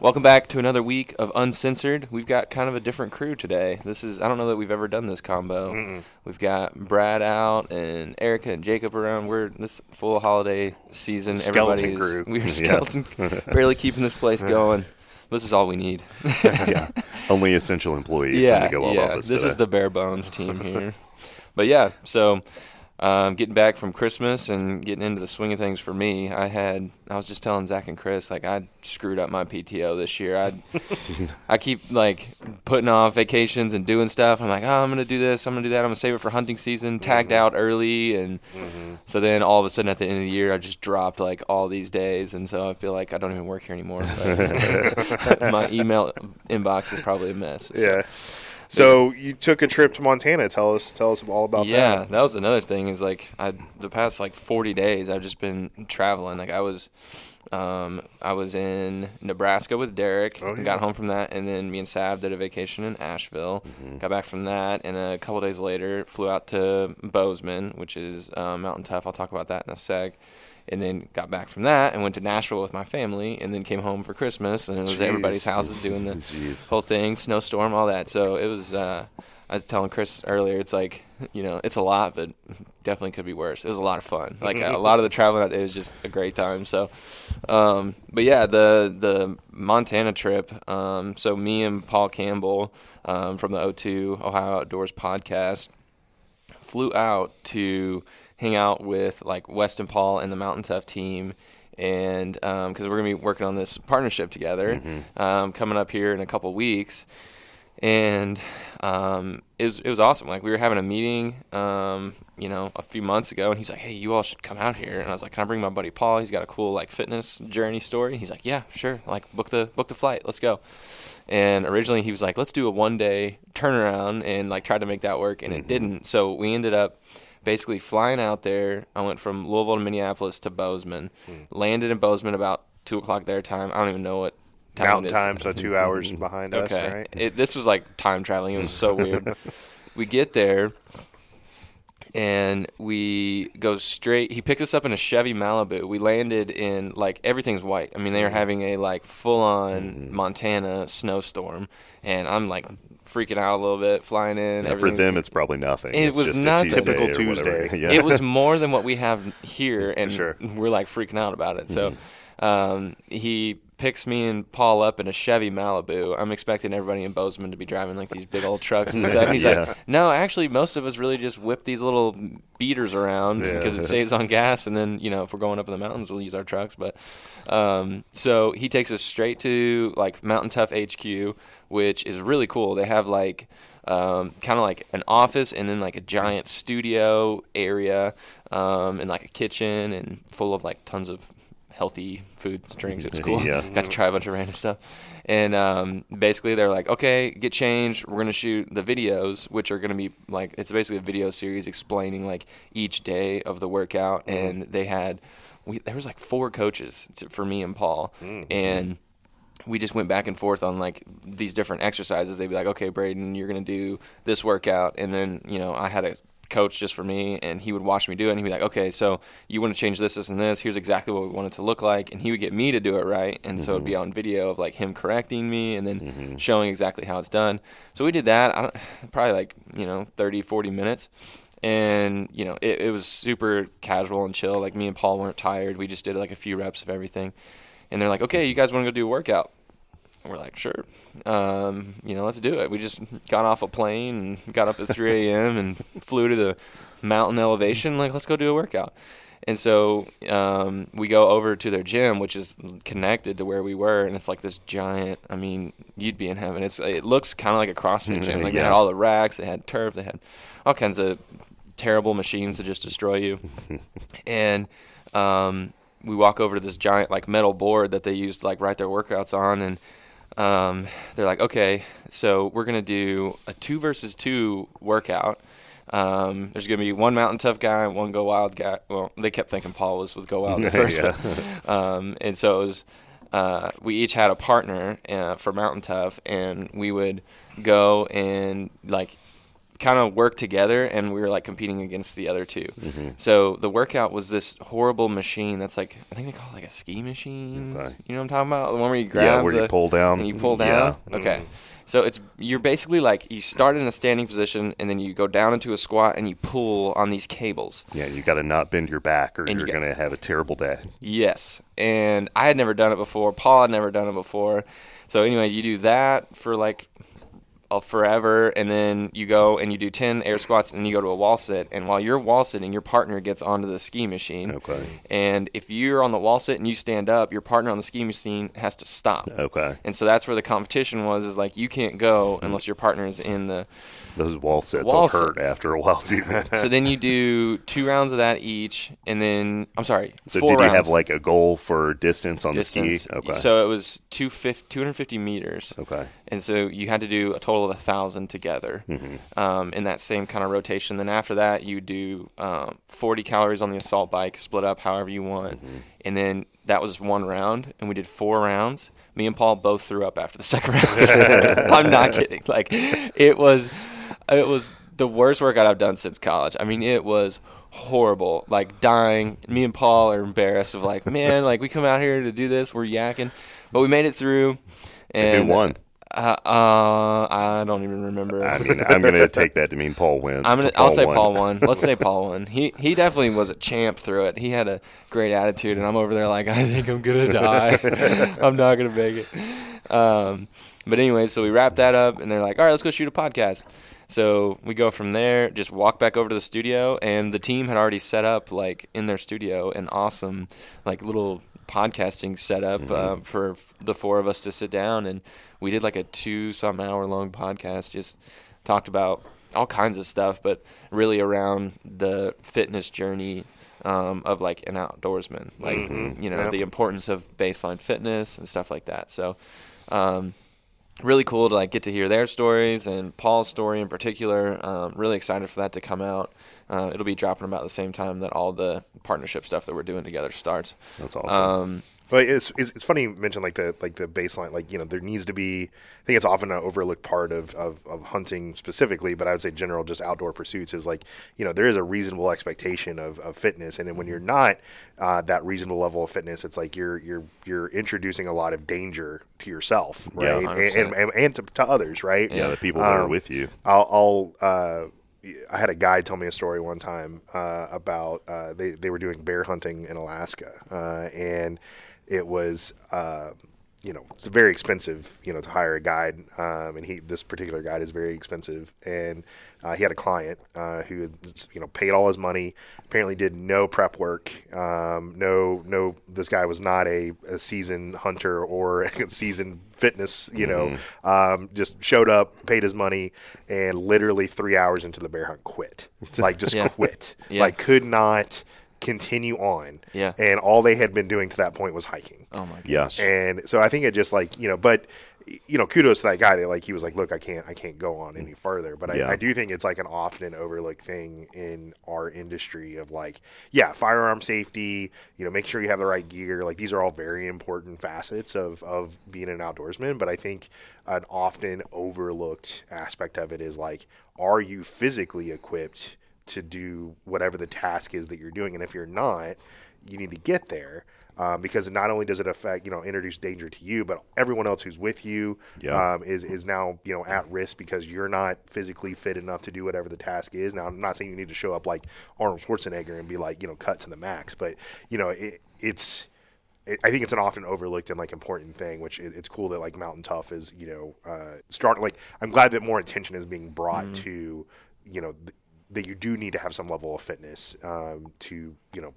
Welcome back to another week of Uncensored. We've got kind of a different crew today. This is I don't know that we've ever done this combo. Mm-mm. We've got Brad out and Erica and Jacob around. We're this full holiday season. Skeleton Everybody's crew. we're skeleton, barely keeping this place going. This is all we need. yeah, only essential employees yeah, yeah. This today. is the bare bones team here. but yeah, so um, getting back from Christmas and getting into the swing of things for me, I had I was just telling Zack and Chris like I screwed up my PTO this year. I I keep like putting off vacations and doing stuff. I'm like, oh, I'm gonna do this. I'm gonna do that. I'm gonna save it for hunting season. Tagged Mm-hmm. out early, and so then all of a sudden at the end of the year, I just dropped like all these days, and so I feel like I don't even work here anymore. But my email inbox is probably a mess. so. Yeah. So you took a trip to Montana. Tell us, tell us all about yeah, that. Yeah, that was another thing. Is like I the past like 40 days I've just been traveling. Like I was, um, I was in Nebraska with Derek. Oh, yeah. Got home from that, and then me and Sav did a vacation in Asheville. Got back from that, and a couple days later flew out to Bozeman, which is um, Mountain Tough. I'll talk about that in a sec. And then got back from that and went to Nashville with my family, and then came home for Christmas, and it was Jeez. everybody's houses doing the Jeez. whole thing, snowstorm, all that. So it was. Uh, I was telling Chris earlier, it's like you know, it's a lot, but definitely could be worse. It was a lot of fun. Like a lot of the traveling day was just a great time. So, um, but yeah, the the Montana trip. Um, so me and Paul Campbell um, from the O2 Ohio Outdoors podcast flew out to hang out with like Weston Paul and the Mountain Tough team. And because we're gonna be working on this partnership together, um, coming up here in a couple weeks, and um, it was it was awesome. Like we were having a meeting, um, you know, a few months ago, and he's like, "Hey, you all should come out here." And I was like, "Can I bring my buddy Paul? He's got a cool like fitness journey story." He's like, "Yeah, sure. Like book the book the flight. Let's go." And originally he was like, "Let's do a one day turnaround," and like tried to make that work, and it didn't. So we ended up basically flying out there. I went from Louisville to Minneapolis to Bozeman, hmm. landed in Bozeman about two o'clock their time. I don't even know what time Mountain it is. time, so two hours behind us, Okay. right? It, this was like time traveling. It was so weird. we get there and we go straight. He picked us up in a Chevy Malibu. We landed in like everything's white. I mean, they are hmm. having a like full on hmm. Montana snowstorm, and I'm like freaking out a little bit flying in. Yeah, for them, it's probably nothing. It It's was just a nothing. Tuesday Typical. Tuesday. Yeah. it was more than what we have here, and Sure. we're like freaking out about it. So Mm-hmm. um, he picks me and Paul up in a Chevy Malibu. I'm expecting everybody in Bozeman to be driving like these big old trucks and stuff. And he's Yeah. like, "No, actually, most of us really just whip these little beaters around Yeah. because it saves on gas. And then you know, if we're going up in the mountains, we'll use our trucks." But um, so he takes us straight to like Mountain Tough HQ, which is really cool. They have like um, kind of like an office and then like a giant studio area um, and like a kitchen and full of like tons of healthy foods, drinks. It was cool. Yeah. Got to try a bunch of random stuff. And um, basically, they're like, okay, get changed. We're gonna shoot the videos, which are gonna be like it's basically a video series explaining like each day of the workout. And they had we there was like four coaches for me and Paul, and we just went back and forth on like these different exercises. They'd be like, okay, Brayden, you're gonna do this workout, and then you know I had a coach just for me, and he would watch me do it, and he'd be like, okay, so you want to change this, this, and this. Here's exactly what we want it to look like, and he would get me to do it right, and so it'd be mm-hmm. on video of like him correcting me, and then mm-hmm. showing exactly how it's done. So we did that, I don't, probably like you know 30, 40 minutes. And you know it, it was super casual and chill. Like me and Paul weren't tired. We just did like a few reps of everything, and they're like, "Okay, you guys want to go do a workout?" we're like, sure, um, you know, let's do it. We just got off a plane and got up at 3 a.m. and flew to the mountain elevation. Like, let's go do a workout. And so um, we go over to their gym, which is connected to where we were, and it's like this giant. I mean, you'd be in heaven. It's it looks kind of like a CrossFit gym. Like they had all the racks, they had turf, they had all kinds of terrible machines to just destroy you. and um, we walk over to this giant like metal board that they used to like write their workouts on, and um, they're like, okay, so we're gonna do a two versus two workout. Um, there's gonna be one mountain tough guy and one go wild guy. Well, they kept thinking Paul was with go wild at first, Yeah. um, and so it was. Uh, we each had a partner uh, for mountain tough, and we would go and like kind of work together and we were like competing against the other 2 Mm-hmm. So the workout was this horrible machine that's like I think they call it like a ski machine. Okay. You know what I'm talking about? The one where you grab Yeah, where you pull down. and you pull down. Yeah. Okay. So it's you're basically like you start in a standing position and then you go down into a squat and you pull on these cables. Yeah, you got to not bend your back, or And you you're got- going to have a terrible day. Yes. And I had never done it before. Paul had never done it before. So anyway, you do that for like forever, and then you go and you do ten air squats, and then you go to a wall sit. And while you're wall sitting, your partner gets onto the ski machine. Okay. And if you're on the wall sit and you stand up, your partner on the ski machine has to stop. Okay. And so that's where the competition was. Is like you can't go mm-hmm. unless your partner is in the Those wall sets Wall will sit. hurt after a while too. so then you do two rounds of that each, and then I'm sorry, so four did you have like a goal for distance on distance. the ski? Okay. So it was two fif- 250 meters. okay. And so you had to do a total of a thousand together Mm-hmm. um, in that same kind of rotation. Then after that, you do um, 40 calories on the assault bike, split up however you want. Mm-hmm. And then that was one round, and we did four rounds. Me and Paul both threw up after the second round. I'm not kidding. Like it was, it was the worst workout I've done since college. I mean, it was horrible. Like dying. Me and Paul are embarrassed of like, man, like we come out here to do this, we're yakking, but we made it through. And Who won? Uh, uh, I don't even remember. I mean, I'm going to take that to mean Paul wins. I'm gonna. Paul I'll say won. Paul won. Let's say Paul won. He he definitely was a champ through it. He had a great attitude, and I'm over there like I think I'm gonna die. I'm not gonna make it. Um, but anyway, so we wrap that up, and they're like, all right, let's go shoot a podcast. So we go from there, just walk back over to the studio, and the team had already set up like in their studio an awesome like little podcasting setup uh, for the four of us to sit down, and we did like a two some hour long podcast, just talked about all kinds of stuff, but really around the fitness journey um, of like an outdoorsman, like you know Yep. the importance of baseline fitness and stuff like that. So. Um, really cool to like get to hear their stories and Paul's story in particular. Um, really excited for that to come out. Uh, it'll be dropping about the same time that all the partnership stuff that we're doing together starts. That's awesome. Um, But it's, it's it's funny you mentioned like the like the baseline like you know there needs to be I think it's often an overlooked part of, of, of hunting specifically but I would say general just outdoor pursuits is like you know there is a reasonable expectation of, of fitness and then when you're not uh, that reasonable level of fitness it's like you're you're you're introducing a lot of danger to yourself Yeah, right and, and, and, and to, to others right yeah, the people that are um, with you. I'll, I'll uh, I had a guy tell me a story one time uh, about uh, they they were doing bear hunting in Alaska, uh, and it was. Uh, you know, it's very expensive, you know, to hire a guide. Um, and he, this particular guide is very expensive. And uh, he had a client uh, who, had, you know, paid all his money. Apparently, did no prep work. Um, no, no. This guy was not a, a seasoned hunter or a seasoned fitness. You know, um, just showed up, paid his money, and literally three hours into the bear hunt, quit. Like just Yeah. quit. Yeah. Like could not continue on. Yeah. And all they had been doing to that point was hiking. oh my gosh. Yeah. And so I think it just like you know, but you know, kudos to that guy. That like he was like, look, I can't, I can't go on any further. But Yeah. I, I do think it's like an often overlooked thing in our industry of like, yeah, firearm safety. You know, make sure you have the right gear. Like these are all very important facets of of being an outdoorsman. But I think an often overlooked aspect of it is like, are you physically equipped to do whatever the task is that you're doing? And if you're not, you need to get there um, because not only does it affect, you know, introduce danger to you, but everyone else who's with you Yeah. um, is is now you know at risk because you're not physically fit enough to do whatever the task is. Now, I'm not saying you need to show up like Arnold Schwarzenegger and be like you know cut to the max, but you know it, it's it, I think it's an often overlooked and like important thing, which it, it's cool that like Mountain Tough is you know uh, starting. Like I'm glad that more attention is being brought Mm-hmm. to you know th- that you do need to have some level of fitness um, to you know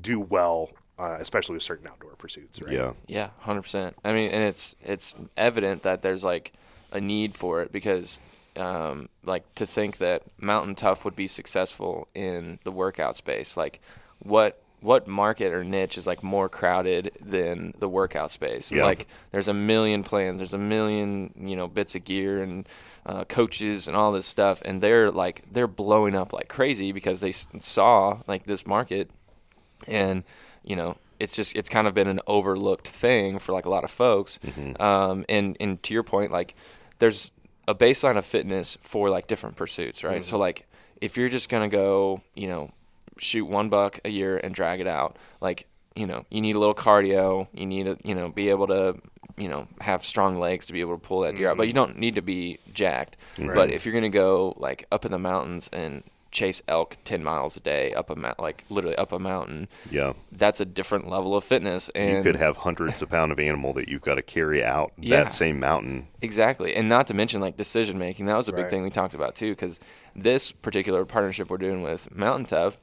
do well, uh, especially with certain outdoor pursuits. Right? Yeah. Yeah, hundred percent. I mean, and it's it's evident that there's like a need for it because, um, like, to think that Mountain Tough would be successful in the workout space, like, what what market or niche is like more crowded than the workout space? Yeah. Like, there's a million plans, there's a million you know bits of gear and uh, coaches and all this stuff, and they're like they're blowing up like crazy because they s- saw like this market and you know it's just it's kind of been an overlooked thing for like a lot of folks. Mm-hmm. Um, and and to your point like there's a baseline of fitness for like different pursuits right? Mm-hmm. So like if you're just gonna go you know shoot one buck a year and drag it out like you know you need a little cardio you need to you know be able to you know have strong legs to be able to pull that deer out but mm-hmm. you don't need to be jacked. But if you're gonna go like up in the mountains and chase elk 10 miles a day up a mountain, like literally up a mountain Yeah. that's a different level of fitness and you could have hundreds of pound of animal that you've got to carry out Yeah. that same mountain. exactly and not to mention like decision making that was a big Right. thing we talked about too because this particular partnership we're doing with mountain tough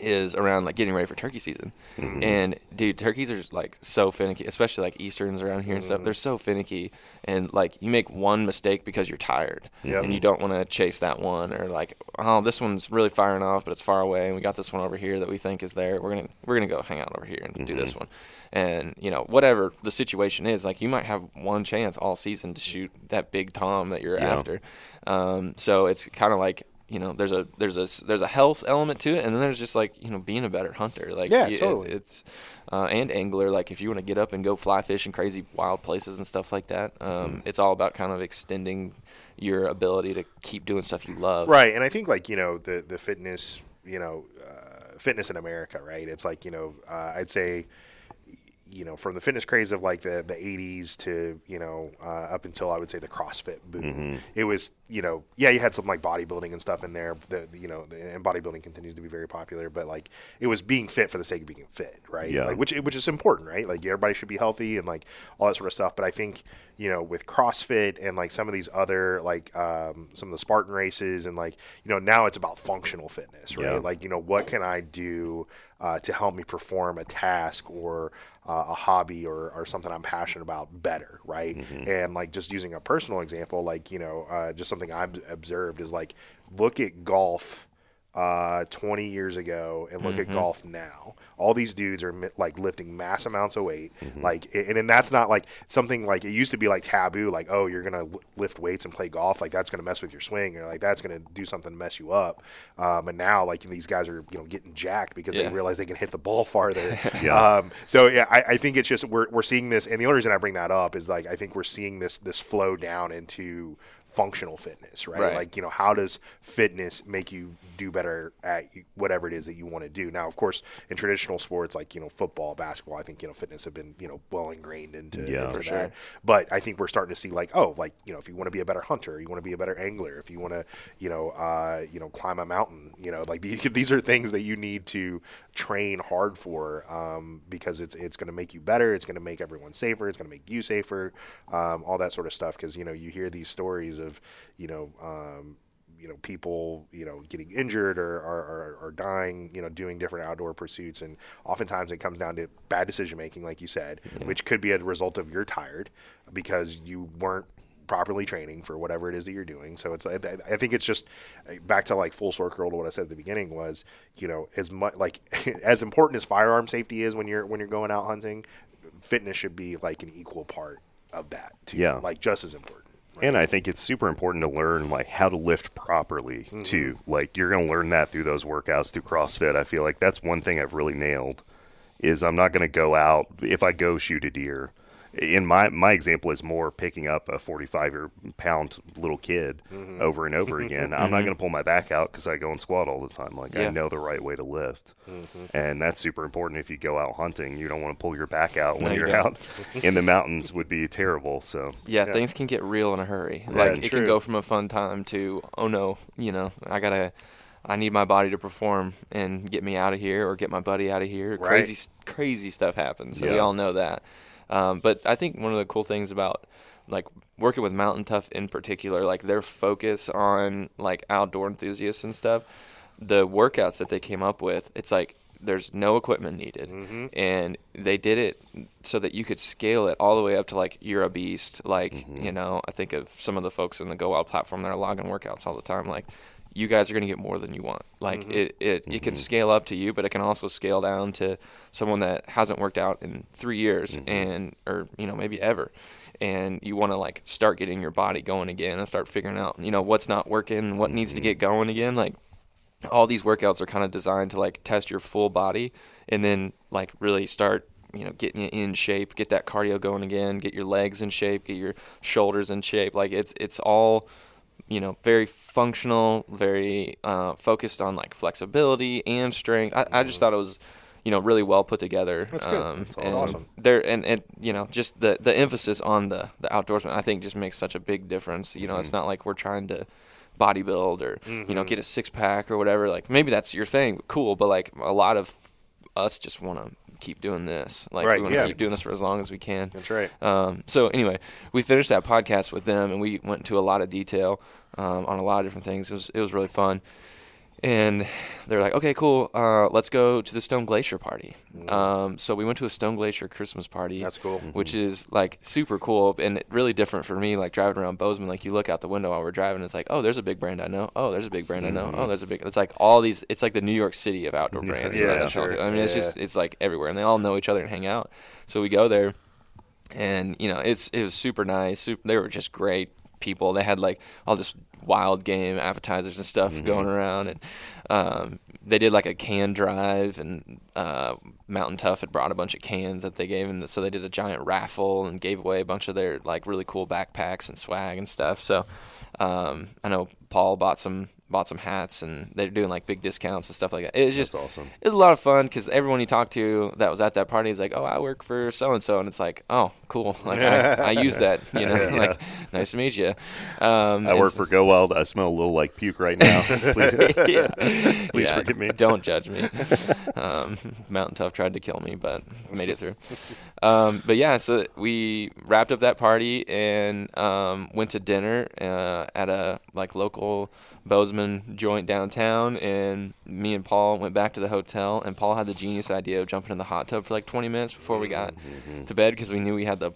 is around like getting ready for turkey season. Mm-hmm. And dude turkeys are just, like so finicky especially like easterns around here and stuff. Mm-hmm. They're so finicky. And like you make one mistake because you're tired. Yep. and you don't want to chase that one or like oh this one's really firing off but it's far away and we got this one over here that we think is there. We're gonna we're gonna go hang out over here and do this mm-hmm. one. And you know whatever the situation is like you might have one chance all season to shoot that big tom that you're Yeah. after. Um, so it's kind of like you know there's a there's a there's a health element to it and then there's just like you know being a better hunter like Yeah, it- totally. it's uh, and angler like if you want to get up and go fly fish in crazy wild places and stuff like that um, Mm-hmm. it's all about kind of extending your ability to keep doing stuff you love Right, and I think like you know the the fitness, you know, uh, fitness in America, right? It's like you know, uh, I'd say, you know, from the fitness craze of like the the '80s to you know uh, up until I would say the CrossFit boom, it was you know, yeah, you had some like bodybuilding and stuff in there. The you know, and bodybuilding continues to be very popular, but like it was being fit for the sake of being fit, right? Yeah. Like, which which is important, right? Like everybody should be healthy and like all that sort of stuff. But I think you know with CrossFit and like some of these other like um, some of the Spartan races and like you know now it's about functional fitness, right? Yeah. Like you know what can I do uh, to help me perform a task or uh, a hobby or, or something I'm passionate about better, right? And like just using a personal example, like you know uh, just something I've observed is like look at golf uh, 20 years ago and look Mm-hmm. at golf now. All these dudes are mi- like lifting mass amounts of weight, Mm-hmm. like, and, and that's not like something like it used to be like taboo, like oh you're gonna l- lift weights and play golf, like that's gonna mess with your swing, or like that's gonna do something to mess you up. Um, and now like these guys are you know getting jacked because Yeah. they realize they can hit the ball farther. Yeah. Um, so yeah, I, I think it's just we're we're seeing this, and the only reason I bring that up is like I think we're seeing this this flow down into functional fitness, right? Right. Like you know, how does fitness make you do better at whatever it is that you want to do? Now, of course, in traditional sports like you know football, basketball, I think you know fitness have been you know well ingrained into, Yeah, into for that. sure. But I think we're starting to see like oh, like you know, if you want to be a better hunter, you want to be a better angler, if you want to you know uh, you know climb a mountain, you know, like these are things that you need to train hard for um, because it's it's going to make you better, it's going to make everyone safer, it's going to make you safer, um, all that sort of stuff. Because you know you hear these stories of you know. Um, you know, people, you know, getting injured or, or, or, or dying, you know, doing different outdoor pursuits. And oftentimes it comes down to bad decision making, like you said, which could be a result of you're tired because you weren't properly training for whatever it is that you're doing. So it's, I I think it's just uh, back to like full circle to what I said at the beginning was, you know, as much like as important as firearm safety is when you're, when you're going out hunting, fitness should be like an equal part of that too. Yeah. Like just as important. And I think it's super important to learn like how to lift properly Mm-hmm. too. Like you're going to learn that through those workouts through CrossFit. I feel like that's one thing I've really nailed is I'm not going to go out if I go shoot a deer. In my my example is more picking up a 45 year pound little kid Mm-hmm. over and over again. I'm not going to pull my back out because I go and squat all the time. Like I know the right way to lift, Mm-hmm. and that's super important. If you go out hunting, you don't want to pull your back out when No, you you're don't. out in the mountains. Would be terrible. So yeah, Yeah. things can get real in a hurry. Like it true. can go from a fun time to oh no, you know, I gotta, I need my body to perform and get me out of here or get my buddy out of here. Right. Crazy crazy stuff happens. So we all know that. Um, but I think one of the cool things about like working with Mountain Tough in particular, like their focus on like outdoor enthusiasts and stuff, the workouts that they came up with, it's like there's no equipment needed, and they did it so that you could scale it all the way up to like you're a beast. Like you know, I think of some of the folks in the Go Wild platform that are logging workouts all the time, like. You guys are going to get more than you want. Like mm-hmm. it, it, it can mm-hmm. scale up to you, but it can also scale down to someone that hasn't worked out in three years mm-hmm. and, or you know, maybe ever. And you want to like start getting your body going again and start figuring out you know what's not working what needs to get going again. Like all these workouts are kind of designed to like test your full body and then like really start you know getting you in shape get that cardio going again get your legs in shape get your shoulders in shape. Like it's it's all you know very functional very uh, focused on like flexibility and strength I, I just thought it was you know really well put together That's good. um, That's and awesome. there and, and you know just the the emphasis on the the outdoorsman i think just makes such a big difference you know Mm-hmm. it's not like we're trying to bodybuild or you Mm-hmm. know get a six pack or whatever like maybe that's your thing cool but like a lot of us just want to keep doing this like Right, we want to yeah. keep doing this for as long as we can That's right. um, so anyway we finished that podcast with them and we went into a lot of detail um, on a lot of different things it was it was really fun and they're like, okay, cool. Uh, let's go to the Stone Glacier party. Um, so we went to a Stone Glacier Christmas party. That's cool. Which is like super cool and really different for me. Like driving around Bozeman, like you look out the window while we're driving, it's like, oh, there's a big brand I know. Oh, there's a big brand I know. Oh, there's a big. It's like all these. It's like the New York City of outdoor brands. Yeah, sure. I mean, it's Yeah. just it's like everywhere, and they all know each other and hang out. So we go there and you know it's it was super nice. Super, they were just great people. They had like all this wild game appetizers and stuff Mm-hmm. going around, and um, they did like a can drive, and uh, Mountain Tough had brought a bunch of cans that they gave, and so they did a giant raffle and gave away a bunch of their like really cool backpacks and swag and stuff. So um, I know Paul bought some bought some hats, and they're doing like big discounts and stuff like that. It was just That's awesome. it was a lot of fun because everyone you talk to that was at that party is like, "Oh, I work for so and so," and it's like, "Oh, cool! Like I, I use that, you know, like nice to meet you." Um, I work for Go Wild. I smell a little like puke right now. Please, yeah. please Yeah, forgive me. Don't judge me. Um, Mountain Tough tried to kill me, but made it through. Um, but yeah, so we wrapped up that party and um, went to dinner uh, at a like local Bozeman joint downtown. And me and Paul went back to the hotel. And Paul had the genius idea of jumping in the hot tub for like 20 minutes before we got to bed because we knew we had the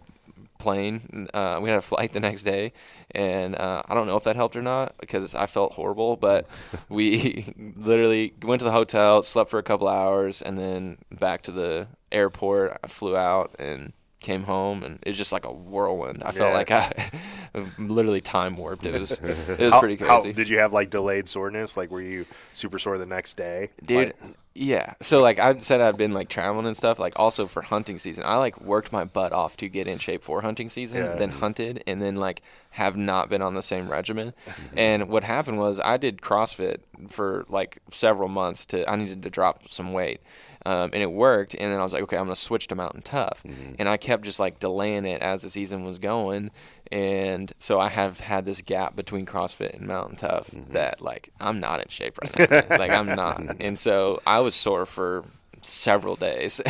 plane. Uh, we had a flight the next day, and uh, I don't know if that helped or not because I felt horrible. But we literally went to the hotel, slept for a couple hours, and then back to the airport. I flew out and came home, and it was just like a whirlwind. I felt like I literally time warped. It was it was How- pretty how- crazy. did you have like delayed soreness? Like, were you super sore the next day? dude Like- yeah so like i said i've been like traveling and stuff like also for hunting season i like worked my butt off to get in shape for hunting season Yeah. then hunted and then like have not been on the same regimen and what happened was i did crossfit for like several months to i needed to drop some weight um, and it worked and then i was like okay i'm gonna switch to mountain tough. And i kept just like delaying it as the season was going and so i have had this gap between crossfit and mountain tough that like i'm not in shape right now. Like i'm not. And so i was sore for several days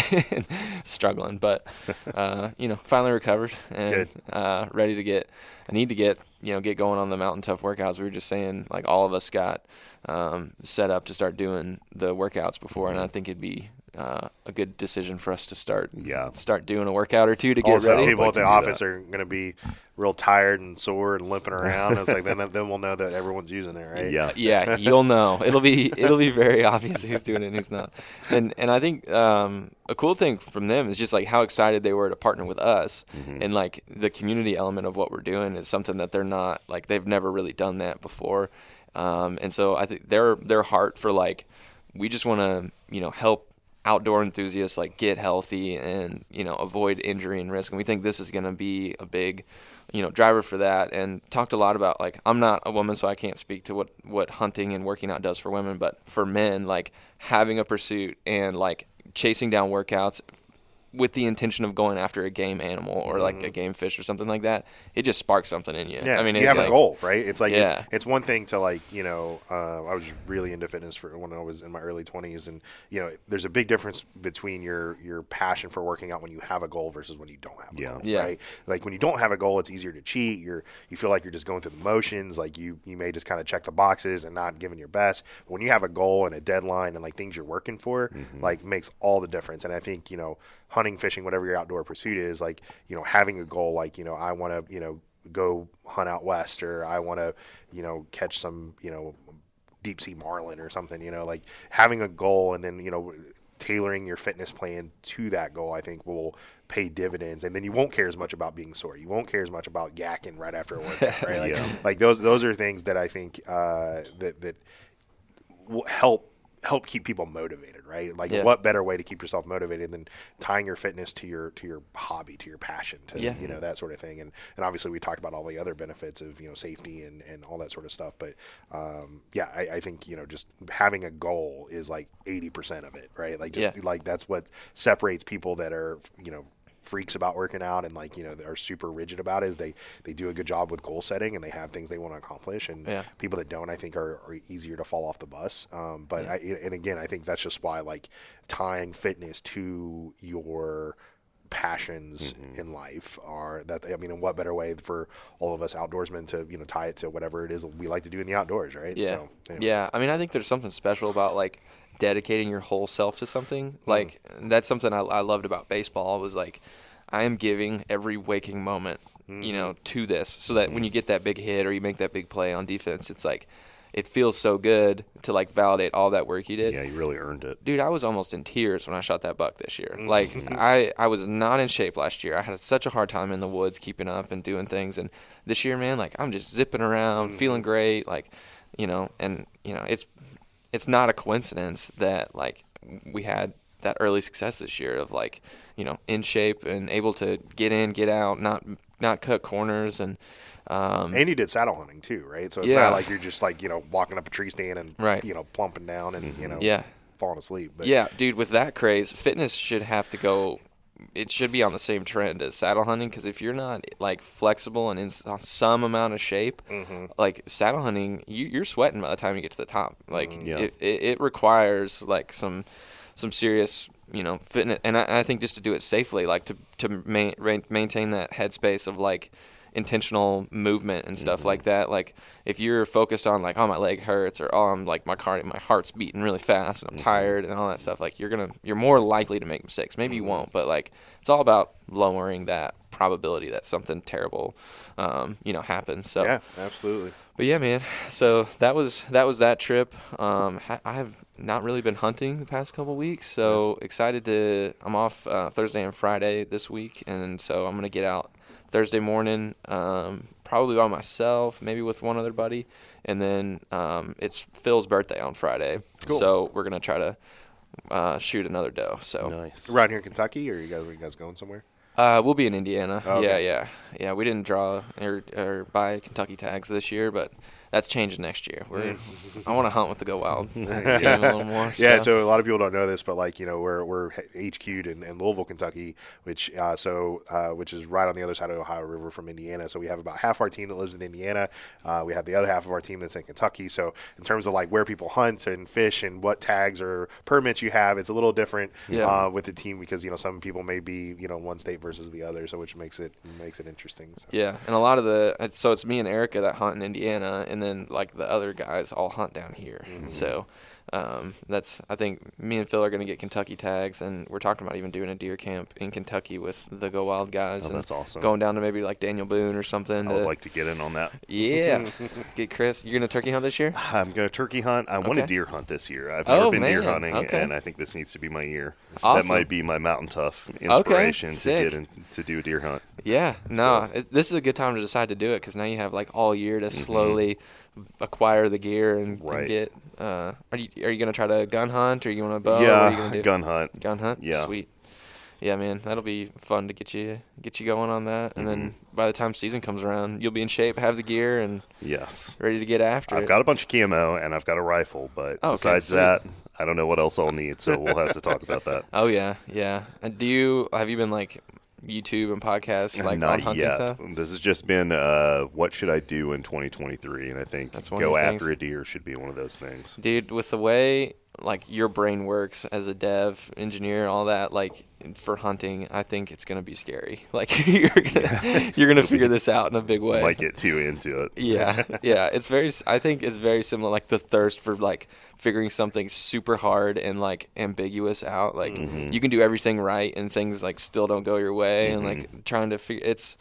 struggling but uh, you know finally recovered and uh, ready to get i need to get you know get going on the mountain tough workouts. We were just saying like all of us got um, set up to start doing the workouts before and i think it'd be uh, a good decision for us to start Yeah. start doing a workout or two to get also, ready people at the office are going to be real tired and sore and limping around. It's like then then we'll know that everyone's using it, right? Yeah. yeah, you'll know. It'll be it'll be very obvious who's doing it and who's not. And and I think um, a cool thing from them is just like how excited they were to partner with us, and like the community element of what we're doing is something that they're not like they've never really done that before. Um, and so I think their their heart for like we just want to you know help outdoor enthusiasts like get healthy and you know avoid injury and risk. And we think this is going to be a big you know driver for that. And talked a lot about like I'm not a woman so I can't speak to what what hunting and working out does for women. But for men like having a pursuit and like chasing down workouts with the intention of going after a game animal or like a game fish or something like that, it just sparks something in you. Mm-hmm. Yeah, I mean, you have like, a goal, right? It's like Yeah. it's, it's one thing to like you know uh, I was really into fitness for when I was in my early twenties, and you know there's a big difference between your your passion for working out when you have a goal versus when you don't have a Yeah. goal, Yeah. right? Like when you don't have a goal, it's easier to cheat. You're you feel like you're just going through the motions, like you you may just kind of check the boxes and not giving your best. But when you have a goal and a deadline and like things you're working for, like makes all the difference. And I think you know hunting, fishing, whatever your outdoor pursuit is, like you know having a goal, like you know I want to you know go hunt out west or I want to, you know, catch some, you know, deep sea marlin or something, you know, like having a goal and then, you know, tailoring your fitness plan to that goal, I think will pay dividends. And then you won't care as much about being sore. You won't care as much about yakking right after a workout, right? Like, Yeah. like those, those are things that I think, uh, that, that will help help keep people motivated, right? Like Yeah. what better way to keep yourself motivated than tying your fitness to your to your hobby, to your passion, to Yeah. you know that sort of thing. And and obviously we talked about all the other benefits of you know safety and and all that sort of stuff. But um, yeah, I, I think you know just having a goal is like eighty percent of it, right? Like just Yeah. like that's what separates people that are you know freaks about working out and like you know are super rigid about it is they they do a good job with goal setting and they have things they want to accomplish and Yeah. people that don't i think are, are easier to fall off the bus um, but I, and again i think that's just why like tying fitness to your passions mm-hmm. in life are that i mean in what better way for all of us outdoorsmen to you know tie it to whatever it is we like to do in the outdoors right Yeah. so anyway. Yeah. I mean, I think there's something special about like dedicating your whole self to something. Mm. Like that's something I, I loved about baseball was like I am giving every waking moment, you know, mm. to this, so that when mm. you get that big hit or you make that big play on defense, it's like it feels so good to like validate all that work you did. Yeah, you really earned it. Dude, I was almost in tears when I shot that buck this year. Mm-hmm. Like mm-hmm. I, I was not in shape last year. I had such a hard time in the woods keeping up and doing things. And this year, man, like I'm just zipping around, mm-hmm. feeling great. Like, you know, and you know, it's it's not a coincidence that like we had that early success this year of like, you know, in shape and able to get in, get out, not not cut corners and um, and you did saddle hunting too right so it's Yeah. not like you're just like you know walking up a tree stand and Right. you know plumping down and you mm-hmm. know Yeah. falling asleep but Yeah, dude, with that craze, fitness should have to go. It should be on the same trend as saddle hunting because if you're not like flexible and in some amount of shape, mm-hmm. like saddle hunting, you, you're sweating by the time you get to the top. Like mm-hmm. Yeah. it, it, it requires like some some serious you know fitness, and I, I think just to do it safely, like to to ma- ma- maintain that headspace of like intentional movement and stuff like mm-hmm. that. Like if you're focused on like, oh my leg hurts or oh I'm like my cardio, my heart's beating really fast and I'm mm-hmm. tired and all that stuff. Like you're gonna you're more likely to make mistakes. Maybe you mm-hmm. won't, but like it's all about lowering that probability that something terrible, um, you know, happens. So yeah absolutely but yeah, man. So that was that was that trip. Um, ha- I have not really been hunting the past couple weeks, so excited to. I'm off uh, Thursday and Friday this week, and so I'm gonna get out Thursday morning, um, probably by myself, maybe with one other buddy, and then um, it's Phil's birthday on Friday, Cool. so we're gonna try to uh, shoot another doe. So Nice. around here in kentucky or you guys are you guys going somewhere uh, we'll be in Indiana. Oh, Yeah, yeah, yeah. We didn't draw or, or buy Kentucky tags this year, but that's changing next year. We're I want to hunt with the Go Wild team a little more. Yeah, so a lot of people don't know this, but like you know, we're we're HQ'd in, in Louisville, Kentucky, which uh, so uh, which is right on the other side of the Ohio River from Indiana. So we have about half our team that lives in Indiana. Uh, we have the other half of our team that's in Kentucky. So in terms of like where people hunt and fish and what tags or permits you have, it's a little different Yeah. uh, with the team because you know some people may be you know one state versus the other, so which makes it makes it interesting. So. Yeah, and a lot of the it's, so it's me and Erica that hunt in Indiana, and then like the other guys all hunt down here. Mm-hmm. So um, that's I think me and Phil are going to get Kentucky tags, and we're talking about even doing a deer camp in Kentucky with the Go Wild guys. Oh, and that's awesome. Going down to maybe like Daniel Boone or something. I would to- like to get in on that. yeah, get Chris. You're gonna turkey hunt this year? I'm going to turkey hunt. I want to deer hunt this year. I've Oh, never been deer hunting, Okay. and I think this needs to be my year. Awesome. That might be my mountain tough inspiration to sick. get in, to do a deer hunt. Yeah, no, it, this is a good time to decide to do it because now you have like all year to slowly acquire the gear and, and Mm-hmm. Get. Uh, are you are you gonna try to gun hunt or you want to bow? What are you yeah, gun hunt. Gun hunt. Yeah. Sweet. yeah, man, that'll be fun to get you get you going on that, and then Mm-hmm. by the time season comes around, you'll be in shape, have the gear, and Yes. ready to get after I've it. got a bunch of camo and I've got a rifle, but Oh, okay, besides sweet. that, I don't know what else I'll need. So we'll have to talk about that. oh yeah, yeah. And do you have you been like YouTube and podcasts like Not hunting yet. stuff? This has just been uh, what should I do in 2023, and I think That's one go the after things. a deer should be one of those things. Dude, with the way like your brain works as a dev engineer, and all that, like for hunting, I think it's gonna be scary. Like you're gonna you're gonna figure this out in a big way. Might get too into it. yeah, yeah. It's very. i think it's very similar. Like the thirst for like figuring something super hard and like ambiguous out. Like Mm-hmm. you can do everything right and things like still don't go your way, and like trying to figure. It's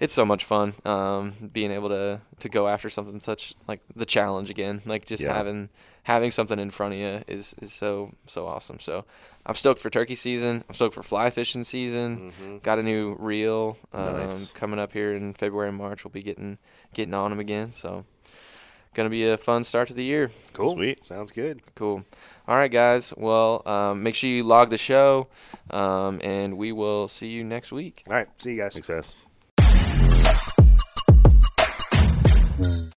it's so much fun. Um, being able to to go after something such like the challenge again. Like just Yeah. having having something in front of you is is so so awesome. So. I'm stoked for turkey season. I'm stoked for fly fishing season. Got a new reel um, Mm-hmm. Nice. coming up here in February and March. We'll be getting getting on them again. So, gonna be a fun start to the year. Cool. Sweet. Sounds good. Cool. All right, guys. Well, um, make sure you log the show, um, and we will see you next week. All right. See you guys. Success.